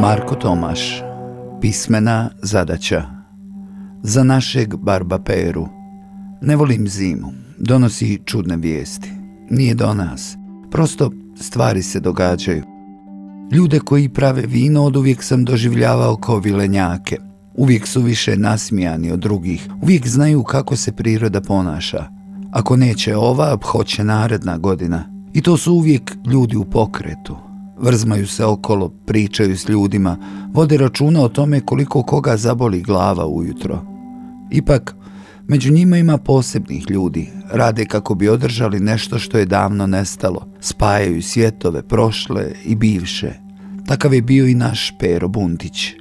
Marko Tomaš Pismena zadaća Za našeg barba Peru Ne volim zimu, donosi čudne vijesti. Nije do nas, prosto stvari se događaju. Ljude koji prave vino od uvijek sam doživljavao kao vilenjake. Uvijek su više nasmijani od drugih, uvijek znaju kako se priroda ponaša. Ako neće ova, hoće naredna godina. I to su uvijek ljudi u pokretu, vrzmaju se okolo, pričaju s ljudima, vode računa o tome koliko koga zaboli glava ujutro. Ipak, među njima ima posebnih ljudi, rade kako bi održali nešto što je davno nestalo, spajaju svjetove prošle i bivše. Takav je bio i naš Pero Buntić.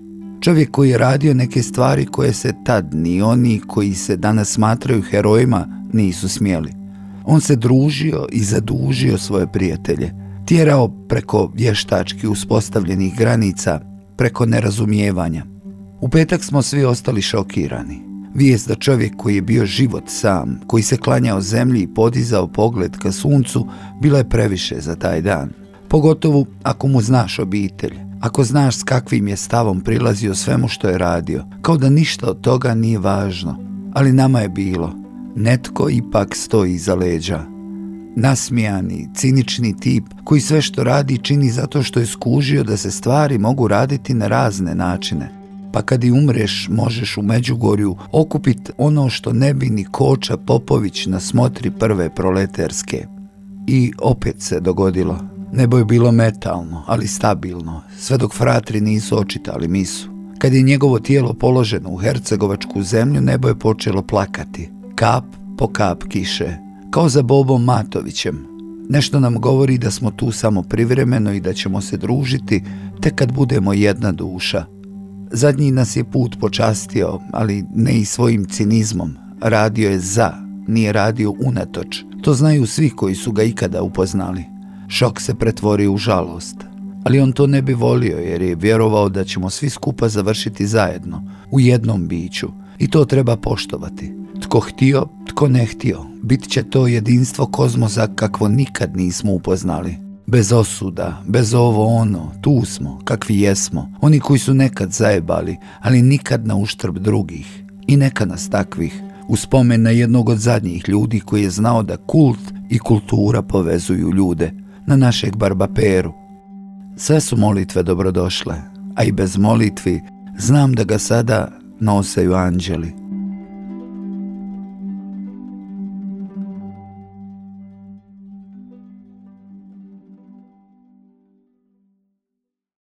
Čovjek koji je radio neke stvari koje se tad ni oni koji se danas smatraju herojima nisu smjeli. On se družio i zadužio svoje prijatelje – tjerao preko vještački uspostavljenih granica, preko nerazumijevanja. U petak smo svi ostali šokirani. Vijest da čovjek koji je bio život sam, koji se klanjao zemlji i podizao pogled ka suncu, bila je previše za taj dan. Pogotovo ako mu znaš obitelj, ako znaš s kakvim je stavom prilazio svemu što je radio, kao da ništa od toga nije važno. Ali nama je bilo. Netko ipak stoji iza leđa nasmijani, cinični tip koji sve što radi čini zato što je skužio da se stvari mogu raditi na razne načine. Pa kad i umreš, možeš u Međugorju okupit ono što ne bi ni Koča Popović na smotri prve proleterske. I opet se dogodilo. Nebo je bilo metalno, ali stabilno, sve dok fratri nisu očitali misu. Kad je njegovo tijelo položeno u hercegovačku zemlju, nebo je počelo plakati. Kap po kap kiše, kao za Bobom Matovićem. Nešto nam govori da smo tu samo privremeno i da ćemo se družiti tek kad budemo jedna duša. Zadnji nas je put počastio, ali ne i svojim cinizmom. Radio je za, nije radio unatoč. To znaju svi koji su ga ikada upoznali. Šok se pretvorio u žalost. Ali on to ne bi volio jer je vjerovao da ćemo svi skupa završiti zajedno, u jednom biću. I to treba poštovati. Tko htio, tko ne htio, bit će to jedinstvo kozmosa kakvo nikad nismo upoznali. Bez osuda, bez ovo ono, tu smo, kakvi jesmo, oni koji su nekad zajebali, ali nikad na uštrb drugih. I neka nas takvih, u spomen na jednog od zadnjih ljudi koji je znao da kult i kultura povezuju ljude, na našeg barbaperu. Sve su molitve dobrodošle, a i bez molitvi znam da ga sada nosaju anđeli.